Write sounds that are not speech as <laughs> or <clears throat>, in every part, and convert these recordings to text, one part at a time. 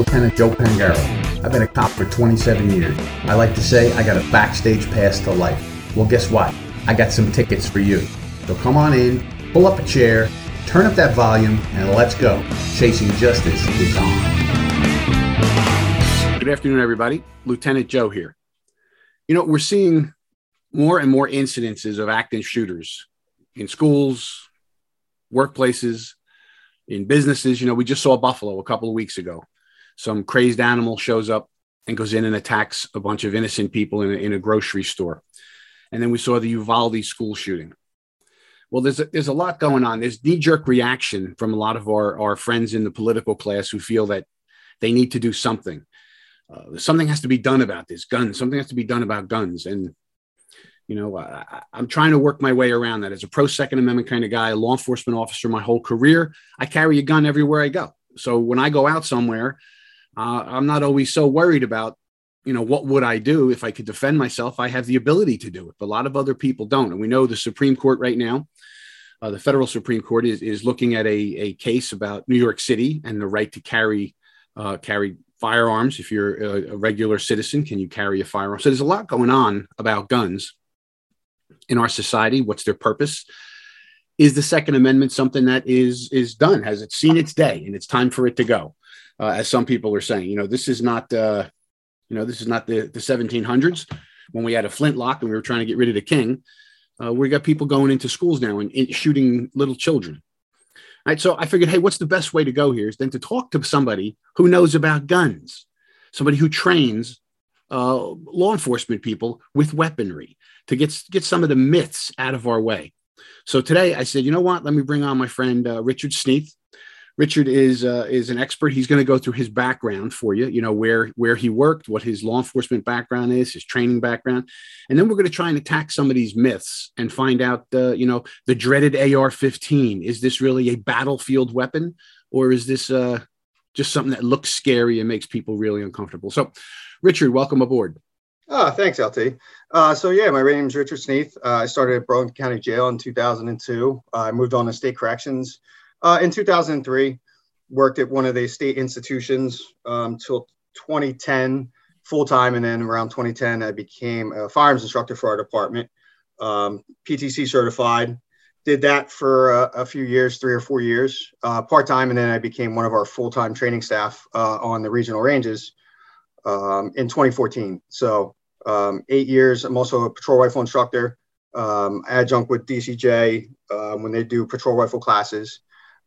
Lieutenant Joe Pangaro. I've been a cop for 27 years. I like to say I got a backstage pass to life. Well, guess what? I got some tickets for you. So come on in, pull up a chair, turn up that volume, and let's go. Chasing Justice is on. Good afternoon, everybody. Lieutenant Joe here. You know, we're seeing more and more incidences of active shooters in schools, workplaces, in businesses. You know, we just saw Buffalo a couple of weeks ago. Some crazed animal shows up and goes in and attacks a bunch of innocent people in a, in a grocery store. And then we saw the Uvalde school shooting. Well, there's a, there's a lot going on. There's knee jerk reaction from a lot of our, our friends in the political class who feel that they need to do something. Uh, something has to be done about this guns. Something has to be done about guns. And you know, I, am trying to work my way around that as a pro Second Amendment kind of guy, a law enforcement officer my whole career. I carry a gun everywhere I go. So when I go out somewhere, uh, I'm not always so worried about, you know, what would I do if I could defend myself? I have the ability to do it, but a lot of other people don't. And we know the Supreme Court right now, uh, the federal Supreme Court is, is looking at a, a case about New York City and the right to carry uh, carry firearms. If you're a, a regular citizen, can you carry a firearm? So there's a lot going on about guns in our society? What's their purpose? Is the Second Amendment something that is is done? Has it seen its day, and it's time for it to go? Uh, as some people are saying, you know, this is not, uh, you know, this is not the the 1700s when we had a flintlock and we were trying to get rid of the king. Uh, we got people going into schools now and, and shooting little children. All right, so I figured, hey, what's the best way to go here is then to talk to somebody who knows about guns, somebody who trains uh, law enforcement people with weaponry to get get some of the myths out of our way. So today I said, you know what? Let me bring on my friend uh, Richard Sneath. Richard is uh, is an expert. He's going to go through his background for you. You know where where he worked, what his law enforcement background is, his training background, and then we're going to try and attack some of these myths and find out. Uh, you know the dreaded AR-15. Is this really a battlefield weapon, or is this uh, just something that looks scary and makes people really uncomfortable? So, Richard, welcome aboard. Oh, thanks, LT. Uh, so yeah, my name is Richard Sneath. Uh, I started at Burlington County Jail in 2002. Uh, I moved on to state corrections uh, in 2003. Worked at one of the state institutions um, till 2010 full time, and then around 2010, I became a firearms instructor for our department, um, PTC certified. Did that for a, few years, three or four years, uh, part time, and then I became one of our full time training staff uh, on the regional ranges um, in 2014. So um, eight years. I'm also a patrol rifle instructor, um, adjunct with DCJ um, when they do patrol rifle classes.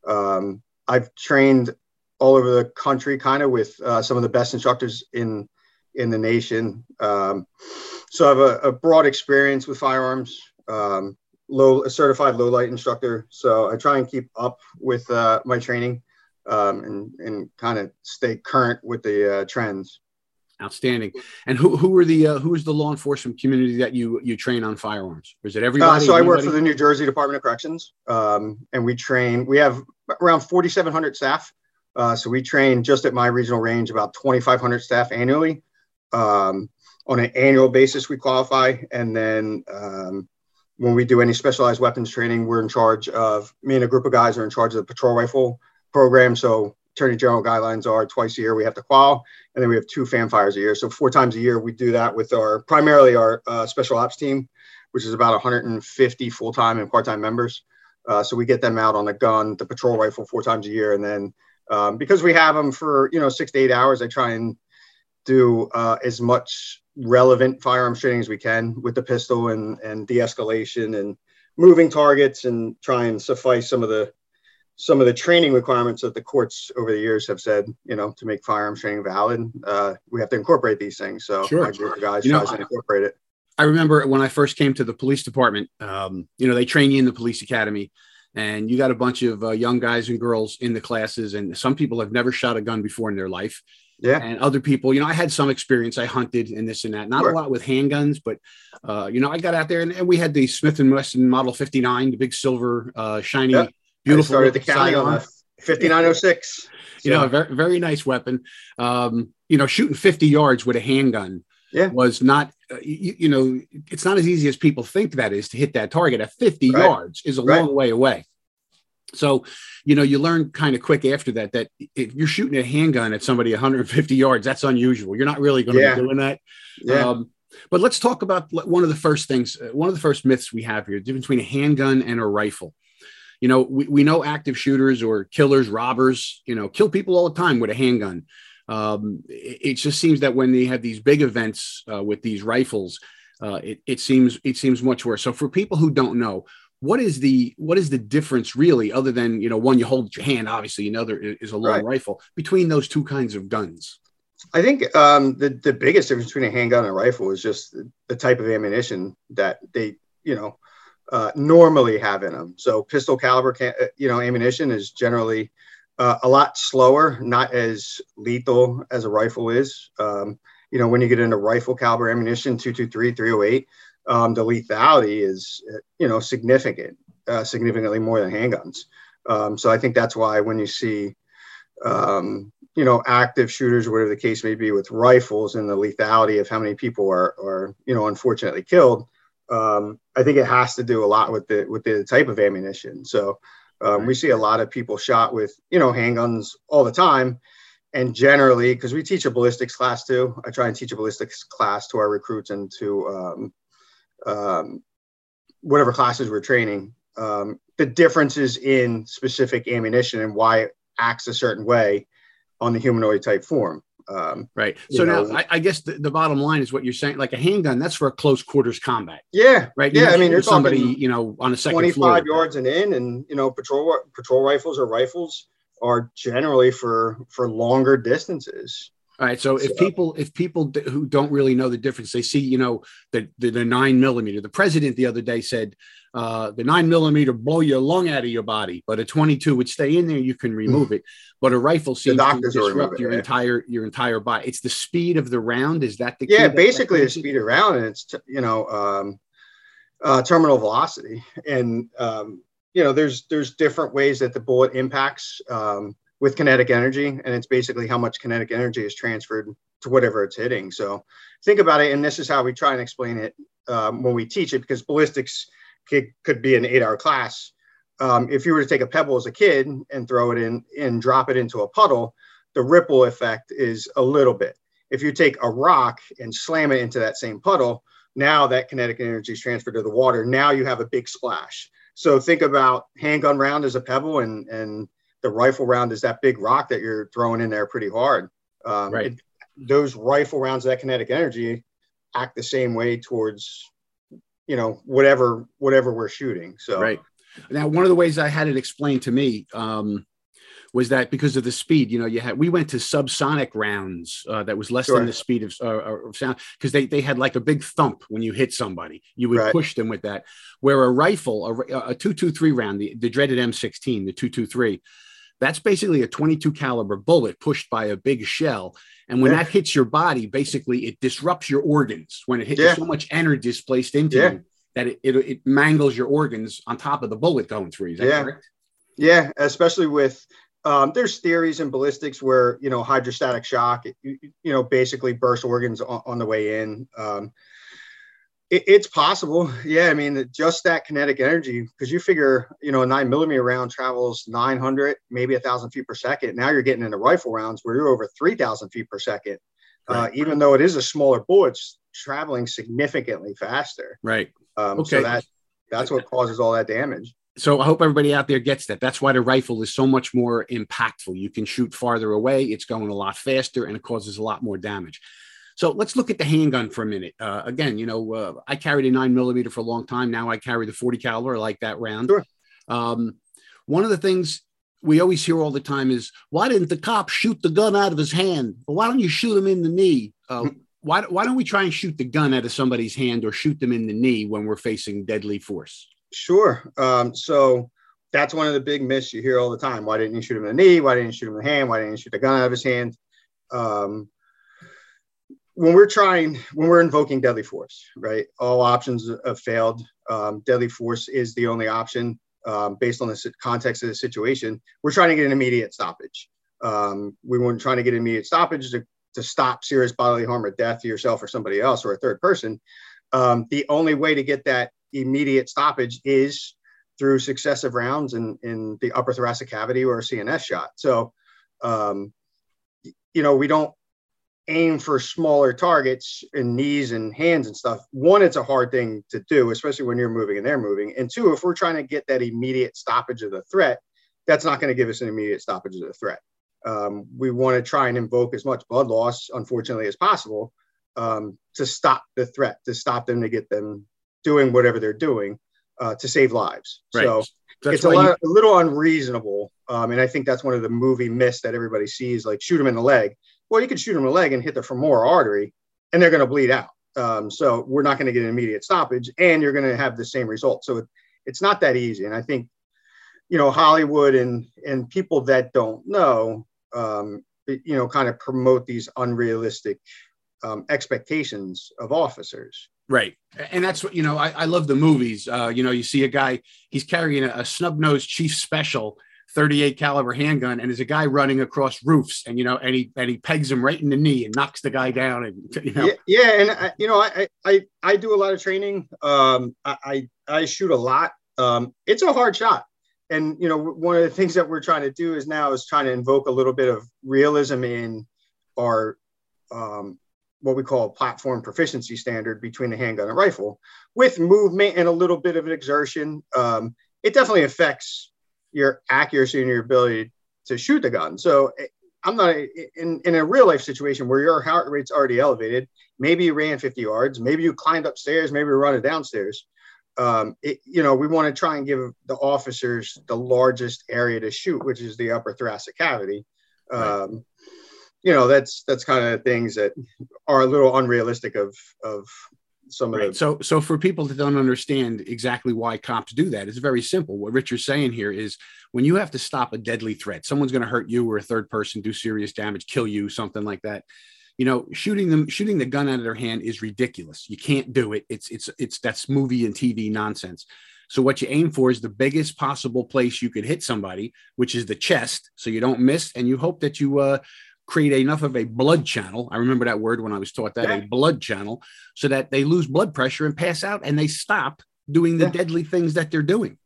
Um, I've trained all over the country, kind of with uh, some of the best instructors in in the nation. Um, so I have a, a, broad experience with firearms. Um, low, a certified low light instructor. So I try and keep up with uh, my training and and kind of stay current with the uh, trends. Outstanding. And who who are the uh, who is the law enforcement community that you you train on firearms? Or is it everybody? Uh, so? I work for the New Jersey Department of Corrections, um, and we train. We have around 4,700 staff. Uh, so we train just at my regional range about 2,500 staff annually. Um, on an annual basis, we qualify, and then um, when we do any specialized weapons training, we're in charge of. Me and a group of guys are in charge of the patrol rifle program. So Attorney General guidelines are twice a year we have to qual, and then we have two fam fires a year. So four times a year we do that with our primarily our uh, special ops team, which is about 150 full time and part time members. Uh, so we get them out on the gun, the patrol rifle four times a year, and then um, because we have them for you know six to eight hours, I try and do uh, as much relevant firearms training as we can with the pistol and and de-escalation and moving targets and try and suffice some of the some of the training requirements that the courts over the years have said, you know, to make firearms training valid, uh, we have to incorporate these things. So sure. my guys you tries know, to incorporate it. I remember when I first came to the police department, um, you know, they train you in the police academy and you got a bunch of uh, young guys and girls in the classes. And some people have never shot a gun before in their life. Yeah. And other people, you know, I had some experience. I hunted and this and that. Not sure. a lot with handguns, but uh, you know, I got out there and, and, we had the Smith and Wesson Model 59, the big silver, uh, shiny Beautiful. I started the county on 5906. You know, a very, very nice weapon. Um, you know, shooting 50 yards with a handgun yeah. was not, uh, you, you, know, it's not as easy as people think that is to hit that target at 50 right. yards is a right. long way away. So, you know, you learn kind of quick after that that if you're shooting a handgun at somebody 150 yards, that's unusual. You're not really going to yeah. be doing that. Yeah. Um, but let's talk about one of the first things, uh, one of the first myths we have here: the difference between a handgun and a rifle. You know, we, we know active shooters or killers, robbers, you know, kill people all the time with a handgun. Um, it, it, just seems that when they have these big events uh, with these rifles, uh, it, it seems it seems much worse. So for people who don't know, what is the what is the difference really other than you know one you hold your hand obviously another is a long right. rifle between those two kinds of guns i think um, the, the biggest difference between a handgun and a rifle is just the type of ammunition that they you know uh, normally have in them so pistol caliber can, uh, you know ammunition is generally uh, a lot slower not as lethal as a rifle is um, you know when you get into rifle caliber ammunition 223 308 um, the lethality is you know significant, uh, significantly more than handguns. Um, so I think that's why when you see um, you know active shooters, whatever the case may be, with rifles and the lethality of how many people are are you know unfortunately killed, um, I think it has to do a lot with the with the type of ammunition. So um, we see a lot of people shot with you know handguns all the time. And generally because we teach a ballistics class too i try and teach a ballistics class to our recruits and to um, um, whatever classes we're training, um, the differences in specific ammunition and why it acts a certain way on the humanoid type form. Um, right. So now I, I, guess the, the, bottom line is what you're saying. Like a handgun, that's for a close quarters combat. Yeah. Right. You're yeah. I mean, you're somebody, you know, on a second 25 floor. yards and in, and you know, patrol patrol rifles or rifles are generally for for longer distances. All right. So, so, if people if people who don't really know the difference, they see you know the the, the nine millimeter. The president the other day said uh, the nine millimeter blow your lung out of your body, but a twenty two would stay in there. You can remove it, but a rifle seems to disrupt your entire your entire body. It's the speed of the round. Is that the yeah? Basically, the speed of round, and it's you know um, uh, terminal velocity, and um, you know there's there's different ways that the bullet impacts. Um, with kinetic energy, and it's basically how much kinetic energy is transferred to whatever it's hitting. So think about it, and this is how we try and explain it um, when we teach it, because ballistics could, could be an eight-hour class. Um, if you were to take a pebble as a kid and throw it in and drop it into a puddle, the ripple effect is a little bit. If you take a rock and slam it into that same puddle, now that kinetic energy is transferred to the water. Now you have a big splash. So think about handgun round as a pebble and and the rifle round is that big rock that you're throwing in there pretty hard. Um, right. It, those rifle rounds, that kinetic energy, act the same way towards, you know, whatever whatever we're shooting. So right now, one of the ways I had it explained to me um, was that because of the speed, you know, you had we went to subsonic rounds uh, that was less sure. than the speed of, uh, of sound because they they had like a big thump when you hit somebody. You would right. push them with that. Where a rifle, a, a two two three round, the, the dreaded M16, the two two three that's basically a 22 caliber bullet pushed by a big shell. And when yeah. that hits your body, basically it disrupts your organs. When it hits yeah. so much energy displaced into yeah. you that it, it, it, mangles your organs on top of the bullet going through. Is that yeah. correct? Yeah, especially with um, there's theories in ballistics where you know hydrostatic shock, you, you know, basically burst organs on, on the way in. Um, it, it's possible. Yeah. I mean, just that kinetic energy, because you figure, you know, a nine millimeter round travels 900, maybe a thousand feet per second. Now you're getting into rifle rounds where you're over 3000 feet per second. Uh, right. Uh, even though it is a smaller bullet, it's traveling significantly faster. Right. Um, okay. So that, that's what causes all that damage so I hope everybody out there gets that. That's why the rifle is so much more impactful. You can shoot farther away, it's going a lot faster, and it causes a lot more damage. So let's look at the handgun for a minute. Uh, again, you know, uh, I carried a nine millimeter for a long time. Now I carry the 40 caliber. I like that round. Sure. Um, one of the things we always hear all the time is, why didn't the cop shoot the gun out of his hand? Well, why don't you shoot him in the knee? Uh, hmm. why, why don't we try and shoot the gun out of somebody's hand or shoot them in the knee when we're facing deadly force? Sure. Um, so that's one of the big myths you hear all the time. Why didn't you shoot him in the knee? Why didn't you shoot him in the hand? Why didn't you shoot the gun out of his hand? Um, when we're trying, when we're invoking deadly force, right? All options have failed. Um, deadly force is the only option um, based on the context of the situation. We're trying to get an immediate stoppage. Um, we weren't trying to get immediate stoppage to, to stop serious bodily harm or death to yourself or somebody else or a third person. Um, the only way to get that immediate stoppage is through successive rounds in, in the upper thoracic cavity or a CNS shot. So, um, you know, we don't aim for smaller targets and knees and hands and stuff. One, it's a hard thing to do, especially when you're moving and they're moving. And two, if we're trying to get that immediate stoppage of the threat, that's not going to give us an immediate stoppage of the threat. Um, we want to try and invoke as much blood loss, unfortunately, as possible um, to stop the threat, to stop them to get them doing whatever they're doing uh, to save lives. Right. So that's it's a, lot, you... a, little unreasonable. Um, and I think that's one of the movie myths that everybody sees, like shoot them in the leg. Well, you could shoot them in the leg and hit the femoral artery, and they're going to bleed out. Um, so we're not going to get an immediate stoppage, and you're going to have the same result. So it, it's not that easy. And I think, you know, Hollywood and and people that don't know, um, you know, kind of promote these unrealistic um, expectations of officers. Right. And that's what, you know, I, I love the movies. Uh, you know, you see a guy, he's carrying a, a snub nosed chief special 38 caliber handgun and there's a guy running across roofs and you know and he and he pegs him right in the knee and knocks the guy down and <laughs> you know. Yeah, yeah and I, you know I, I i do a lot of training. Um i i shoot a lot. Um it's a hard shot. And you know one of the things that we're trying to do is now is trying to invoke a little bit of realism in our um what we call platform proficiency standard between the handgun and rifle with movement and a little bit of an exertion. Um, it definitely affects your accuracy and your ability to shoot the gun. So eh, I'm not in, in a real life situation where your heart rate's already elevated. Maybe you ran 50 yards, maybe you climbed upstairs, maybe you run it downstairs. Um, it, you know, we want to try and give the officers the largest area to shoot, which is the upper thoracic cavity. Um, right you know that's that's kind of things that are a little unrealistic of of some right. of the so so for people that don't understand exactly why cops do that it's very simple. What richard's saying here is when you have to stop a deadly threat someone's going to hurt you or a third person do serious damage kill you something like that you know shooting them shooting the gun out of their hand is ridiculous. You can't do it. It's it's it's that's movie and tv nonsense. So what you aim for is the biggest possible place you could hit somebody, which is the chest, so you don't miss, and you hope that you uh, create enough of a blood channel. I remember that word when I was taught that yeah. a blood channel, so that they lose blood pressure and pass out and they stop doing the yeah. deadly things that they're doing.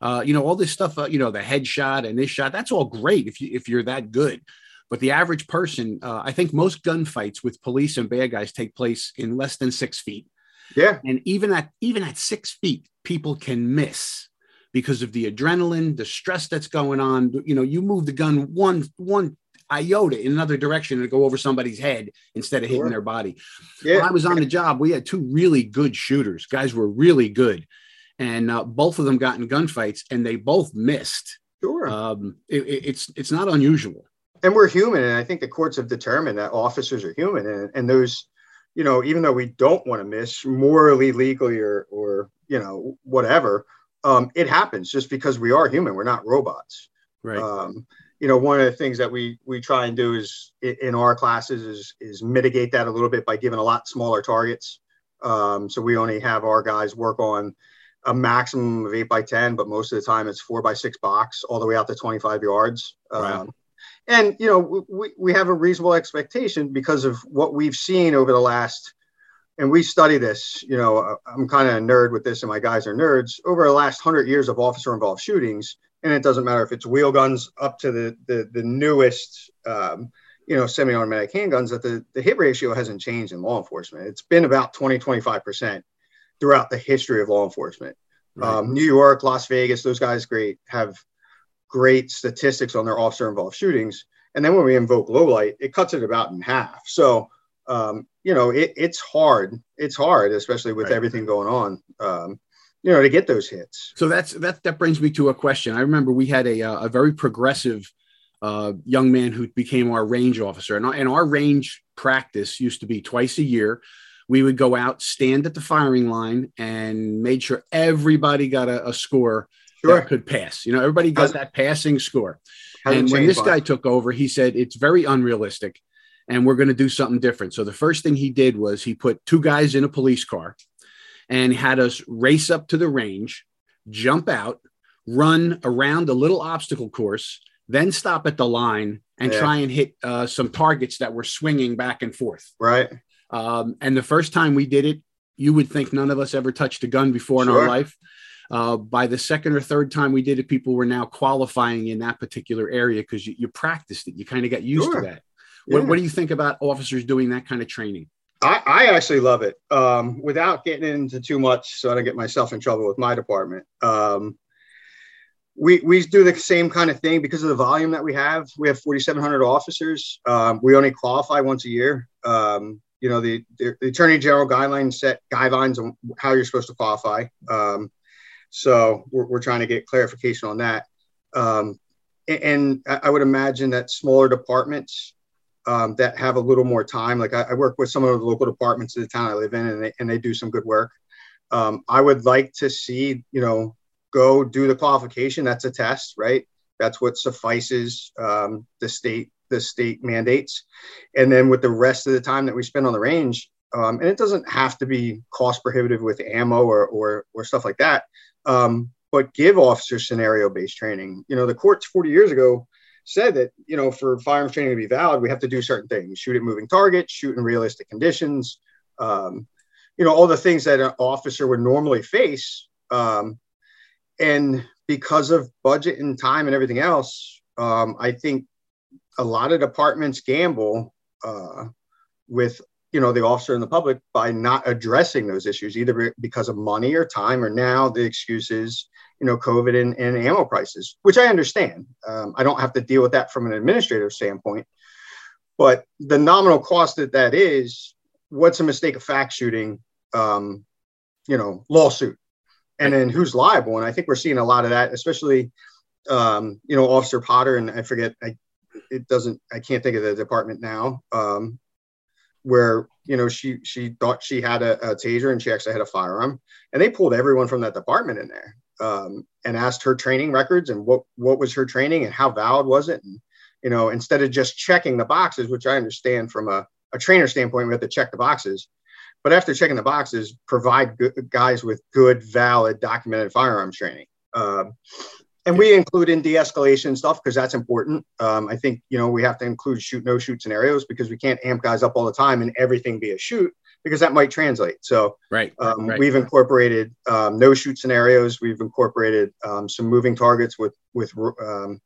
Uh, you know, all this stuff, uh, you know, the headshot and this shot, that's all great if you if you're that good. But the average person, uh, I think most gunfights with police and bad guys take place in less than six feet. Yeah. And even at even at six feet, people can miss because of the adrenaline, the stress that's going on. You know, you move the gun one one iota in another direction to go over somebody's head instead of sure. hitting their body. Yeah. When I was on the job, we had two really good shooters. Guys were really good, and uh, both of them got in gunfights, and they both missed. Sure, um, it, it's it's not unusual. And we're human, and I think the courts have determined that officers are human, and, and those, you know, even though we don't want to miss morally, legally, or or you know whatever, um, it happens just because we are human. We're not robots. Right. Um, you know, one of the things that we we try and do is in our classes is is mitigate that a little bit by giving a lot smaller targets. Um, so we only have our guys work on a maximum of eight by ten, but most of the time it's four by six box all the way out to 25 yards. Right. Um, and you know, we, we have a reasonable expectation because of what we've seen over the last and we study this, you know, I'm kind of a nerd with this and my guys are nerds over the last hundred years of officer involved shootings and it doesn't matter if it's wheel guns up to the the, the newest um, you know semi-automatic handguns that the, the hit ratio hasn't changed in law enforcement. It's been about 20 25% throughout the history of law enforcement. Right. um, new york las vegas those guys great have great statistics on their officer involved shootings. And then when we invoke low light it cuts it about in half. So um, you know it, it's hard. It's hard especially with right. everything going on. Um, you know, to get those hits. So that's that. That brings me to a question. I remember we had a uh, a very progressive uh, young man who became our range officer, and our, and our range practice used to be twice a year. We would go out, stand at the firing line, and made sure everybody got a, a score sure. that could pass. You know, everybody got that passing score. And when this guy took over, he said it's very unrealistic, and we're going to do something different. So the first thing he did was he put two guys in a police car and had us race up to the range, jump out, run around a little obstacle course, then stop at the line and yeah. try and hit uh, some targets that were swinging back and forth. Right. Um, and the first time we did it, you would think none of us ever touched a gun before sure. in our life. uh, by the second or third time we did it, people were now qualifying in that particular area because you, you, practiced it. You kind of got used sure. to that. Yeah. What, what, do you think about officers doing that kind of training? I, I actually love it. Um, without getting into too much, so I don't get myself in trouble with my department. Um, we, we do the same kind of thing because of the volume that we have. We have 4,700 officers. Um, we only qualify once a year. Um, you know, the, the, the, Attorney General guidelines set guidelines on how you're supposed to qualify. Um, so we're, we're trying to get clarification on that. Um, and, and, I would imagine that smaller departments um, that have a little more time, like I, I, work with some of the local departments of the town I live in, and they, and they do some good work. Um, I would like to see, you know, go do the qualification. That's a test, right? That's what suffices um, the state the state mandates, and then with the rest of the time that we spend on the range, um, and it doesn't have to be cost prohibitive with ammo or or, or stuff like that um, but give officers scenario based training. You know, the courts 40 years ago said that, you know, for firearms training to be valid, we have to do certain things shoot at moving targets, shoot in realistic conditions, um, you know, all the things that an officer would normally face. Um, and because of budget and time and everything else, um, I think a lot of departments gamble uh, with you know the officer and the public by not addressing those issues either because of money or time or now the excuse is you know covid and, and ammo prices which i understand. Um, i don't have to deal with that from an administrative standpoint. But the nominal cost that that is what's a mistake of fact shooting um, you know lawsuit? And then who's liable? And i think we're seeing a lot of that especially um, you know officer potter and i forget I, it doesn't i can't think of the department now um, where you know she she thought she had a, a, taser and she actually had a firearm. And they pulled everyone from that department in there um, and asked her training records and what what was her training and how valid was it. And you know instead of just checking the boxes which i understand from a, a trainer standpoint we have to check the boxes. But after checking the boxes provide good, guys with good valid documented firearms training. Um, and we include in de-escalation stuff because that's important. Um, I think you know we have to include shoot no shoot scenarios because we can't amp guys up all the time and everything be a shoot because that might translate. So right, um, right. we've incorporated um, no shoot scenarios. We've incorporated um, some moving targets with with um,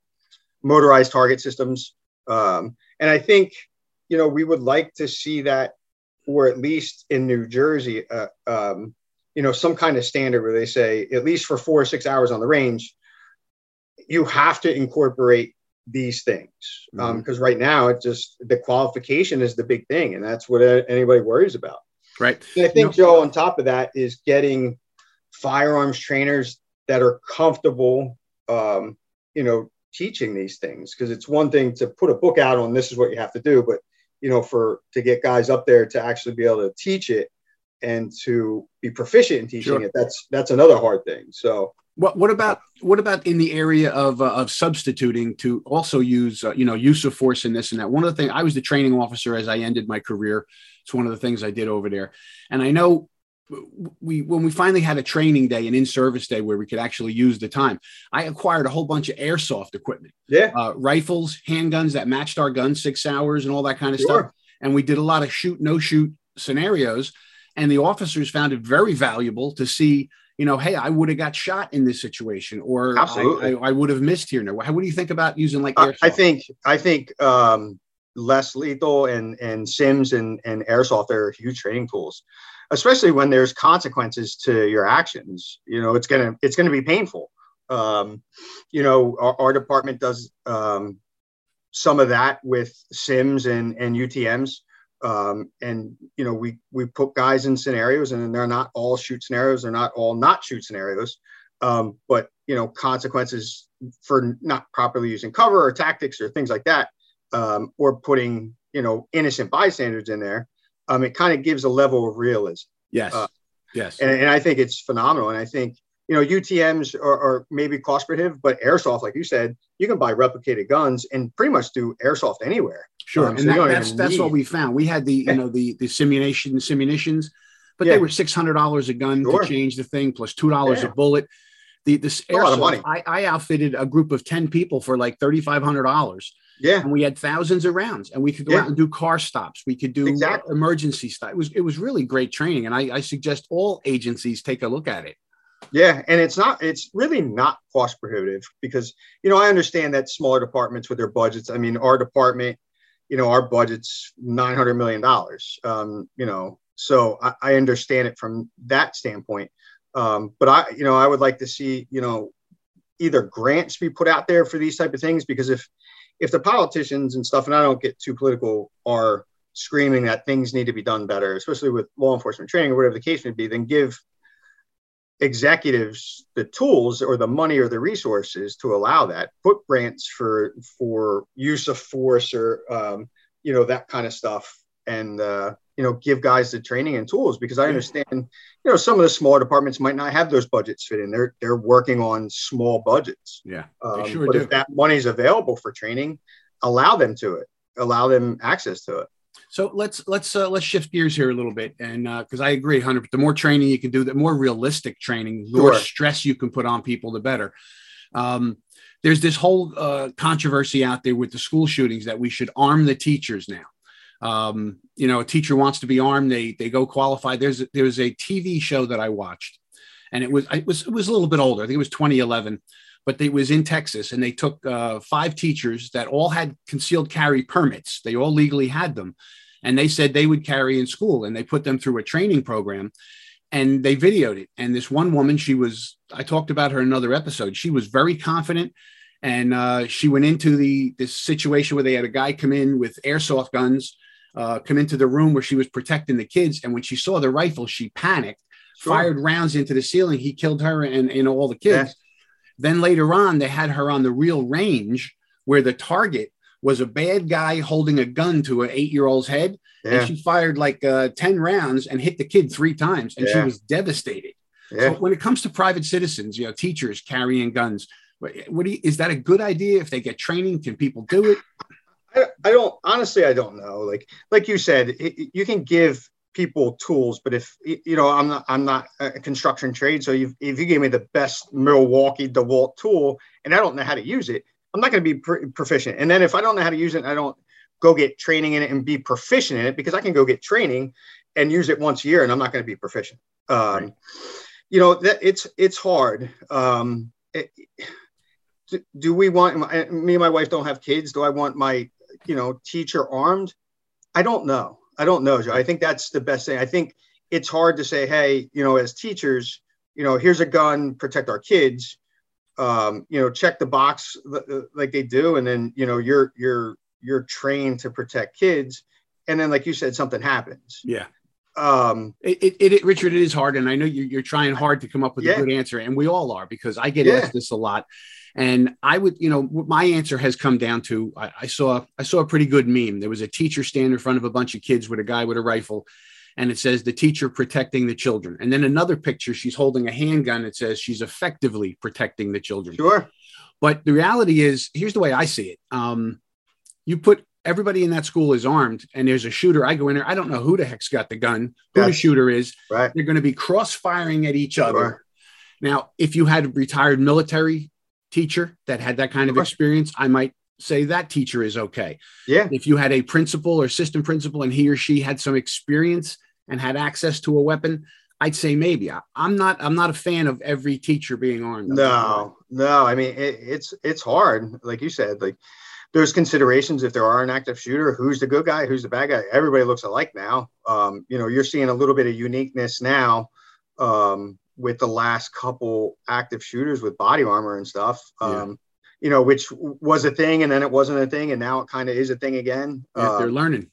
motorized target systems, um, and I think you know we would like to see that, or at least in New Jersey, uh, you know, some kind of standard where they say at least for four or six hours on the range you have to incorporate these things. Because um, mm-hmm. right now it just the qualification is the big thing and that's what anybody worries about. Right. And i think know, joe on top of that is getting firearms trainers that are comfortable um, you know teaching these things. Because it's one thing to put a book out on this is what you have to do but you know for to get guys up there to actually be able to teach it and to be proficient in teaching sure. it that's that's another hard thing. So what what about what about in the area of uh, of substituting to also use uh, you know use of force in this and that? One of the things I was the training officer as I ended my career. It's one of the things I did over there, and I know we when we finally had a training day an in-service day where we could actually use the time i acquired a whole bunch of airsoft equipment yeah uh, rifles handguns that matched our guns six hours and all that kind of sure. stuff and we did a lot of shoot no shoot scenarios and the officers found it very valuable to see you know, hey, I would have got shot in this situation, or I, I, I, would have missed here. Now, what do you think about using like airsoft? I think I think um, less lethal and and sims and and airsoft are huge training tools, especially when there's consequences to your actions. You know, it's gonna it's gonna be painful. Um, you know, our, our department does um, some of that with sims and and UTM's. Um, and you know, we we put guys in scenarios, and they're not all shoot scenarios. They're not all not shoot scenarios. Um, but you know, consequences for not properly using cover or tactics or things like that, um, or putting you know innocent bystanders in there. Um, it kind of gives a level of realism. Yes. Uh, yes. And, and I think it's phenomenal. And I think you know, UTMs are, are, maybe cost prohibitive, but airsoft, like you said, you can buy replicated guns and pretty much do airsoft anywhere. Sure, um, and so that, that's that's what we found. We had the you know the the simulation simulations, but yeah. they were six hundred dollars a gun sure. to change the thing, plus two dollars yeah. a bullet. The this airsoft, I, I outfitted a group of ten people for like thirty five hundred dollars. Yeah, and we had thousands of rounds, and we could go yeah. out and do car stops. We could do exactly. emergency stuff. It was it was really great training, and I, I suggest all agencies take a look at it. Yeah, and it's not it's really not cost prohibitive because you know I understand that smaller departments with their budgets. I mean, our department, you know, our budget's nine hundred million dollars. Um, you know, so I, I, understand it from that standpoint. Um, but I, you know, I would like to see, you know, either grants be put out there for these type of things because if if the politicians and stuff, and I don't get too political, are screaming that things need to be done better, especially with law enforcement training or whatever the case may be, then give executives the tools or the money or the resources to allow that. Put grants for for use of force or um, you know that kind of stuff, and uh, you know give guys the training and tools because I understand you know some of the smaller departments might not have those budgets fit in. They're they're working on small budgets. Yeah, um, sure but do. if that money is available for training, allow them to it. Allow them access to it. So let's let's uh, let's shift gears here a little bit, and because uh, I agree, hundred. The more training you can do, the more realistic training, the more stress you can put on people, the better. Um, there's this whole uh, controversy out there with the school shootings that we should arm the teachers now. Um, you know, a teacher wants to be armed, they they go qualify. There's there was a TV show that I watched, and it was it was it was a little bit older. I think it was 2011 but it was in Texas, and they took uh, five teachers that all had concealed carry permits. They all legally had them, and they said they would carry in school and they put them through a training program and they videoed it and this one woman she was i talked about her in another episode she was very confident and uh, she went into the this situation where they had a guy come in with airsoft guns uh, come into the room where she was protecting the kids and when she saw the rifle she panicked sure. fired rounds into the ceiling he killed her and, and all the kids. Then later on they had her on the real range where the target was a bad guy holding a gun to an eight year old's head. Yeah. And she fired like uh, 10 rounds and hit the kid three times. And yeah. she was devastated. Yeah. So when it comes to private citizens, you know, teachers carrying guns, what do you, is that a good idea? If they get training, can people do it? I, I don't honestly, I don't know. Like, like you said, it, you can give people tools, but if you know, I'm not, I'm not a construction trade. So if you gave me the best Milwaukee DeWalt tool and I don't know how to use it, I'm not going to be proficient. And then if I don't know how to use it, I don't go get training in it and be proficient in it because I can go get training and use it once a year and I'm not going to be proficient. Um, right. You know, that it's, it's hard. Um, it, do, do we want me and my wife don't have kids? Do I want my, you know, teacher armed? I don't know. I don't know, Joe. I think that's the best thing. I think it's hard to say, hey, you know, as teachers, you know, here's a gun, protect our kids um, you know, check the box like they do, and then you know you're you're you're trained to protect kids, and then like you said, something happens. Yeah. Um, it, it, it Richard, it is hard, and I know you're, you're trying hard to come up with yeah. a good answer, and we all are because I get yeah. asked this a lot. And I would, you know, my answer has come down to I, I saw I saw a pretty good meme. There was a teacher standing in front of a bunch of kids with a guy with a rifle, and it says the teacher protecting the children. And then another picture, she's holding a handgun. It says she's effectively protecting the children. Sure. But the reality is, here's the way I see it. Um, you put everybody in that school is armed, and there's a shooter. I go in there. I don't know who the heck's got the gun, who the shooter is. Right. They're going to be cross firing at each other. Now, if you had retired military teacher that had that kind of experience, I might say that teacher is okay. Yeah. If you had a principal or assistant principal and he or she had some experience and had access to a weapon, I'd say maybe. I, am not. I'm not a fan of every teacher being armed. No, no. I mean, it, it's it's hard. Like you said, like there's considerations if there are an active shooter, who's the good guy, who's the bad guy. Everybody looks alike now. Um, you know, you're seeing a little bit of uniqueness now um, with the last couple active shooters with body armor and stuff. Um, yeah. You know, which was a thing and then it wasn't a thing, and now it kind of is a thing again. Yeah, they're um, learning.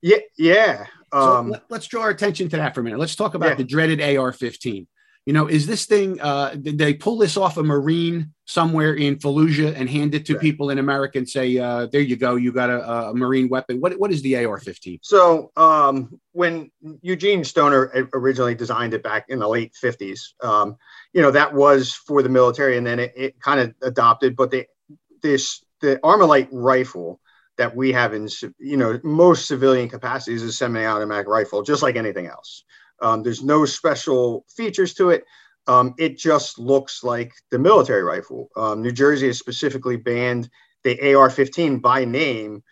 Yeah, yeah. Um, so let, us draw our attention to that for a minute. Let's talk about yeah. the dreaded AR-15. You know, is this thing? Uh, did they pull this off a Marine somewhere in Fallujah and hand it to right. people in America and say, uh, "There you go, you got a, a, Marine weapon"? What what is the AR-15? So um, when Eugene Stoner originally designed it back in the late 50s, um, you know that was for the military, and then it, it kind of adopted. But the this the Armalite rifle that we have in you know most civilian capacities is a semi-automatic rifle, just like anything else. Um, there's no special features to it. Um, it just looks like the military rifle. Um, New Jersey has specifically banned the AR-15 by name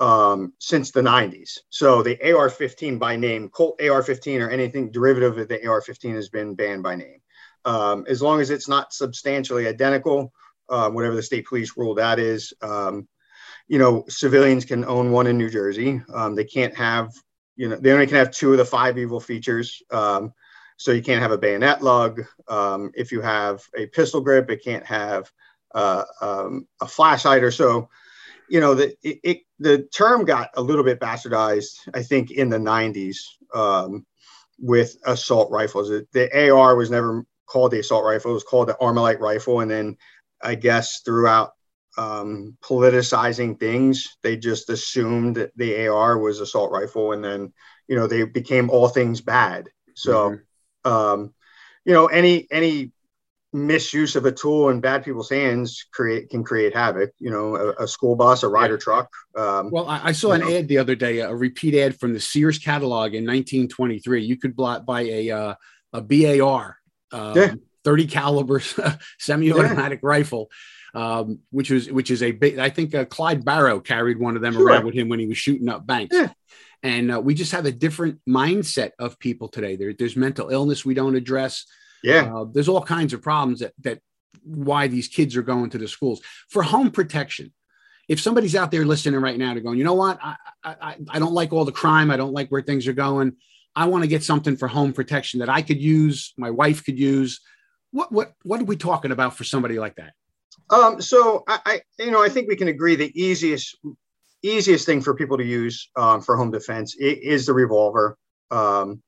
um, since the 90s. So the AR-15 by name, Colt AR-15 or anything derivative of the AR-15 has been banned by name. Um, as long as it's not substantially identical, uh, whatever the state police rule that is, um, you know, civilians can own one in New Jersey. Um, they can't have, you know, they only can have two of the five evil features. Um, so you can't have a bayonet lug. Um, if you have a pistol grip, it can't have uh, um, a flashlight or so. You know, the, it, it, the term got a little bit bastardized, I think, in the 90s um, with assault rifles. The AR was never called the assault rifle, it was called the Armalite rifle. And then I guess throughout um, politicizing things. They just assumed that the AR was assault rifle, and then you know they became all things bad. So, mm-hmm. um, you know, any any misuse of a tool in bad people's hands create can create havoc. You know, a, a school bus, a Ryder truck. Um, well, I, I saw an know. ad the other day, a repeat ad from the Sears catalog in 1923. You could buy a uh, a BAR. Um, yeah. 30 caliber <laughs> semi-automatic yeah. rifle um, which was which is a big. I think uh, Clyde Barrow carried one of them sure. around with him when he was shooting up banks. Yeah. And uh, we just have a different mindset of people today. There, there's mental illness we don't address. Yeah, uh, there's all kinds of problems that that why these kids are going to the schools for home protection. If somebody's out there listening right now to going, you know what, I, I I don't like all the crime. I don't like where things are going. I want to get something for home protection that I could use, my wife could use. What what what are we talking about for somebody like that? Um, so I, I, you know, I think we can agree the easiest, easiest thing for people to use um, for home defense is the revolver. Um,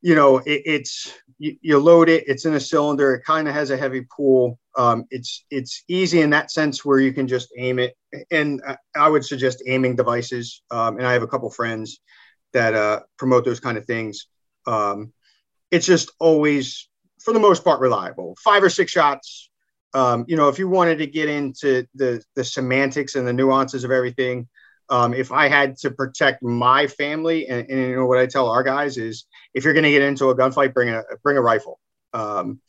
you know, it, it's you, you, load it, it's in a cylinder, it kind of has a heavy pull. Um, it's it's easy in that sense where you can just aim it, and I would suggest aiming devices. Um, and I have a couple friends that uh, promote those kind of things. Um, it's just always, for the most part, reliable. Five or six shots, um, you know, if you wanted to get into the the semantics and the nuances of everything, um, if I had to protect my family, and, and, you know what I tell our guys is, if you're going to get into a gunfight, bring a bring a rifle. Um,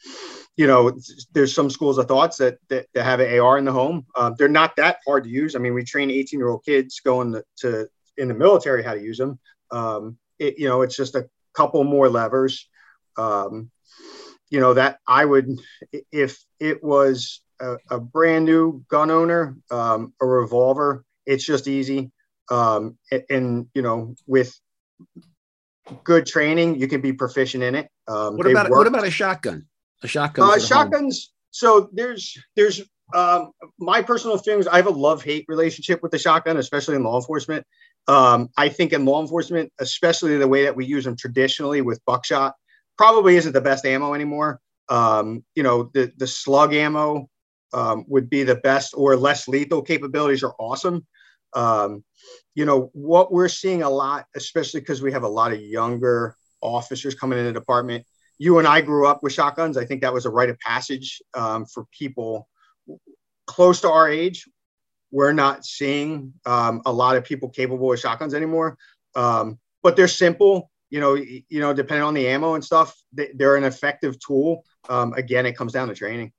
you know, there's some schools of thoughts that, that, that have an AR in the home. Um, they're not that hard to use. I mean, we train 18 year old kids going to, to, in the military how to use them. Um, it, you know, it's just a couple more levers. Um, you know that I would if it was a, a brand new gun owner, um, a revolver. It's just easy, um, and, and, you know with good training, you can be proficient in it. Um, what about what about a shotgun? A shotgun? Uh, shotguns. So there's there's um, my personal feelings. I have a love hate relationship with the shotgun, especially in law enforcement. Um, I think in law enforcement, especially the way that we use them traditionally with buckshot, probably isn't the best ammo anymore. Um, you know, the the slug ammo um, would be the best, or less lethal capabilities are awesome. Um, you know, what we're seeing a lot, especially because we have a lot of younger officers coming in the department. You and I grew up with shotguns. I think that was a rite of passage um, for people close to our age. We're not seeing um, a lot of people capable of shotguns anymore, um, but they're simple you know, you know, depending on the ammo and stuff, they're an effective tool. Um, again, it comes down to training.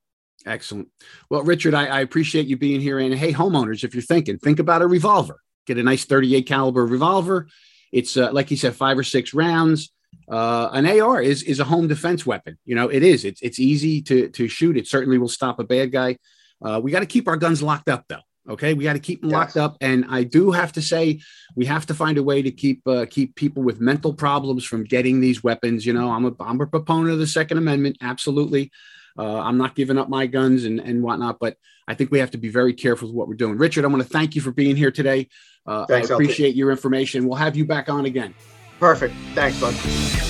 Excellent. Well, Richard, I, I, appreciate you being here. And hey, homeowners, if you're thinking, think about a revolver. Get a nice 38 caliber revolver. It's uh, like you said, five or six rounds. Uh, an AR is is a home defense weapon. You know, it is. It's it's easy to to shoot. It certainly will stop a bad guy. Uh, we got to keep our guns locked up, though. Okay, we got to keep them yes. locked up, and I do have to say we have to find a way to keep uh, keep people with mental problems from getting these weapons. You know, I'm a I'm a proponent of the Second Amendment, absolutely. Uh, I'm not giving up my guns and and whatnot, but I think we have to be very careful with what we're doing. Richard, I want to thank you for being here today. Uh, Thanks, I appreciate your information. We'll have you back on again. Perfect. Thanks, bud.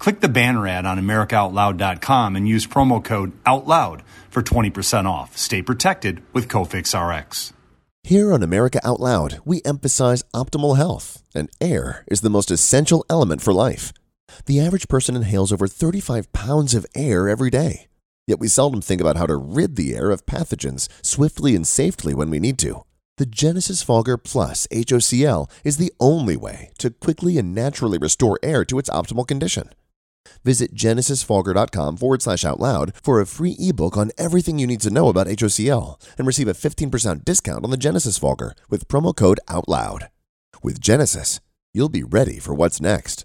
Click the banner ad on AmericaOutloud.com and use promo code OUTLOUD for 20% off. Stay protected with Cofix RX. Here on America Out Loud, we emphasize optimal health, and air is the most essential element for life. The average person inhales over 35 pounds of air every day. Yet we seldom think about how to rid the air of pathogens swiftly and safely when we need to. The Genesis Fogger Plus HOCl is the only way to quickly and naturally restore air to its optimal condition. Visit genesisfogger.com forward slash out loud for a free ebook on everything you need to know about HOCl and receive a 15% discount on the Genesis Fogger with promo code OUTLOUD. With Genesis, you'll be ready for what's next.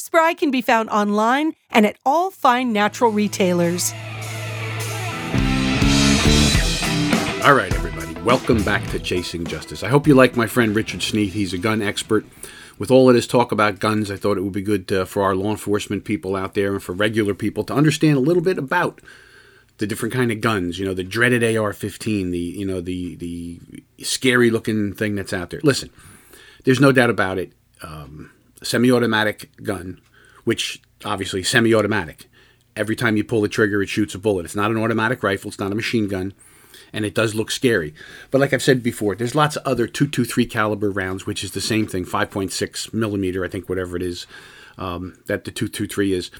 Spry can be found online and at all fine natural retailers. All right, everybody, welcome back to Chasing Justice. I hope you like my friend Richard Sneath. He's a gun expert. With all of this talk about guns, I thought it would be good uh, for our law enforcement people out there and for regular people to understand a little bit about the different kind of guns. You know, the dreaded AR-15, the you know the the scary looking thing that's out there. Listen, there's no doubt about it. Um, semi-automatic gun, which obviously semi-automatic. Every time you pull the trigger, it shoots a bullet. It's not an automatic rifle. It's not a machine gun and it does look scary. But like I've said before, there's lots of other 223 caliber rounds, which is the same thing, 5.6 millimeter, I think, whatever it is um, that the 223 is,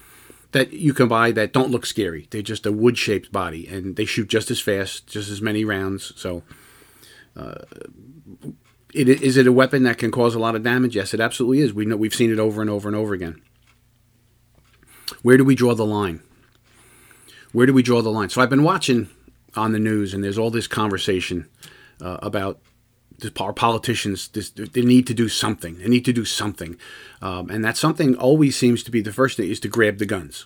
that you can buy that don't look scary. They're just a wood shaped body and they shoot just as fast, just as many rounds. So, uh, it, is it a weapon that can cause a lot of damage? Yes, it absolutely is. We know we've seen it over and over and over again. Where do we draw the line? Where do we draw the line? So I've been watching on the news, and there's all this conversation uh, about our politicians. This, they need to do something. They need to do something, um, and that something always seems to be the first thing is to grab the guns.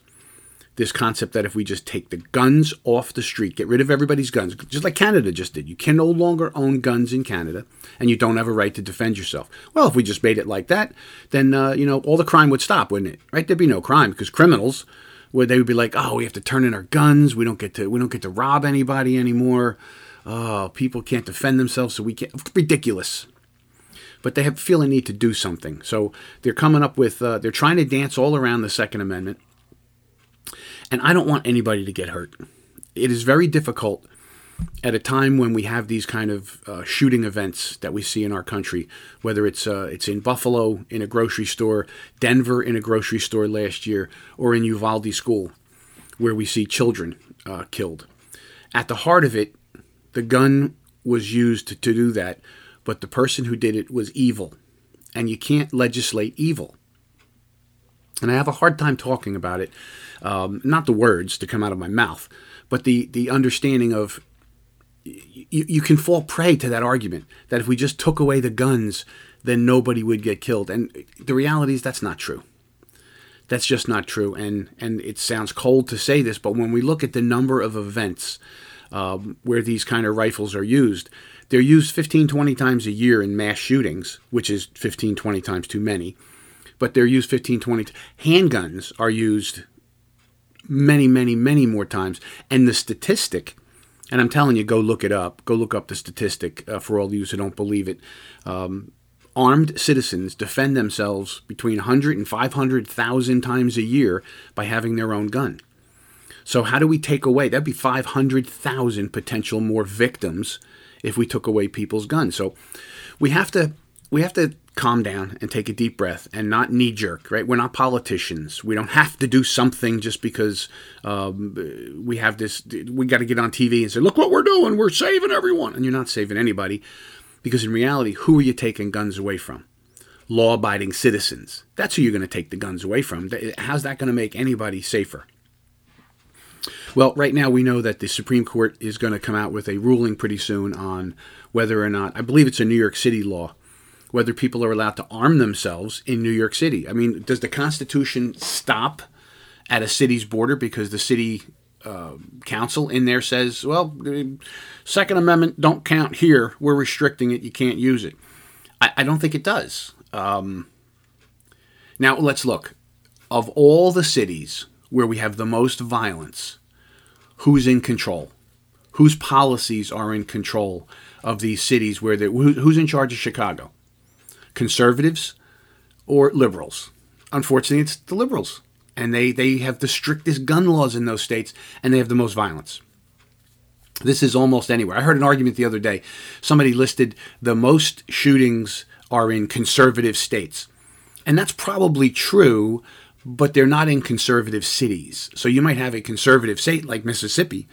This concept that if we just take the guns off the street, get rid of everybody's guns, just like Canada just did. You can no longer own guns in Canada, and you don't have a right to defend yourself. Well, if we just made it like that, then uh, you know all the crime would stop, wouldn't it? Right? There'd be no crime because criminals where they would be like, "Oh, we have to turn in our guns. We don't get to we don't get to rob anybody anymore. Oh, people can't defend themselves, so we can't." Ridiculous. But they have feel a need to do something, so they're coming up with uh, they're trying to dance all around the Second Amendment, and I don't want anybody to get hurt. It is very difficult at a time when we have these kind of uh, shooting events that we see in our country, whether it's uh, it's in Buffalo in a grocery store, Denver in a grocery store last year, or in Uvalde School, where we see children uh, killed. At the heart of it, the gun was used to, to do that, but the person who did it was evil, and you can't legislate evil. And I have a hard time talking about it, um, not the words to come out of my mouth, but the the understanding of you, you can fall prey to that argument that if we just took away the guns, then nobody would get killed. And the reality is that's not true. That's just not true. And and it sounds cold to say this, but when we look at the number of events um, where these kind of rifles are used, they're used 15, 20 times a year in mass shootings, which is 15, 20 times too many. But they're used 15, 20. Handguns are used many, many, many more times. And the statistic and I'm telling you, go look it up. Go look up the statistic uh, for all of you who don't believe it. Um, armed citizens defend themselves between 100 and 500,000 times a year by having their own gun. So how do we take away? That'd be 500,000 potential more victims if we took away people's guns. So we have to we have to calm down and take a deep breath and not knee jerk, right? We're not politicians. We don't have to do something just because um, we have this, we got to get on TV and say, look what we're doing. We're saving everyone. And you're not saving anybody because in reality, who are you taking guns away from? Law abiding citizens. That's who you're going to take the guns away from. How's that going to make anybody safer? Well, right now we know that the Supreme Court is going to come out with a ruling pretty soon on whether or not, I believe it's a New York City law, whether people are allowed to arm themselves in New York City. I mean, does the Constitution stop at a city's border because the city uh, council in there says, well, Second Amendment don't count here. We're restricting it. You can't use it. I, I don't think it does. Um, now, let's look. Of all the cities where we have the most violence, who's in control? Whose policies are in control of these cities where they, who's in charge of Chicago? Conservatives or liberals? Unfortunately, it's the liberals. And they, they have the strictest gun laws in those states, and they have the most violence. This is almost anywhere. I heard an argument the other day. Somebody listed the most shootings are in conservative states. And that's probably true, but they're not in conservative cities. So you might have a conservative state like Mississippi,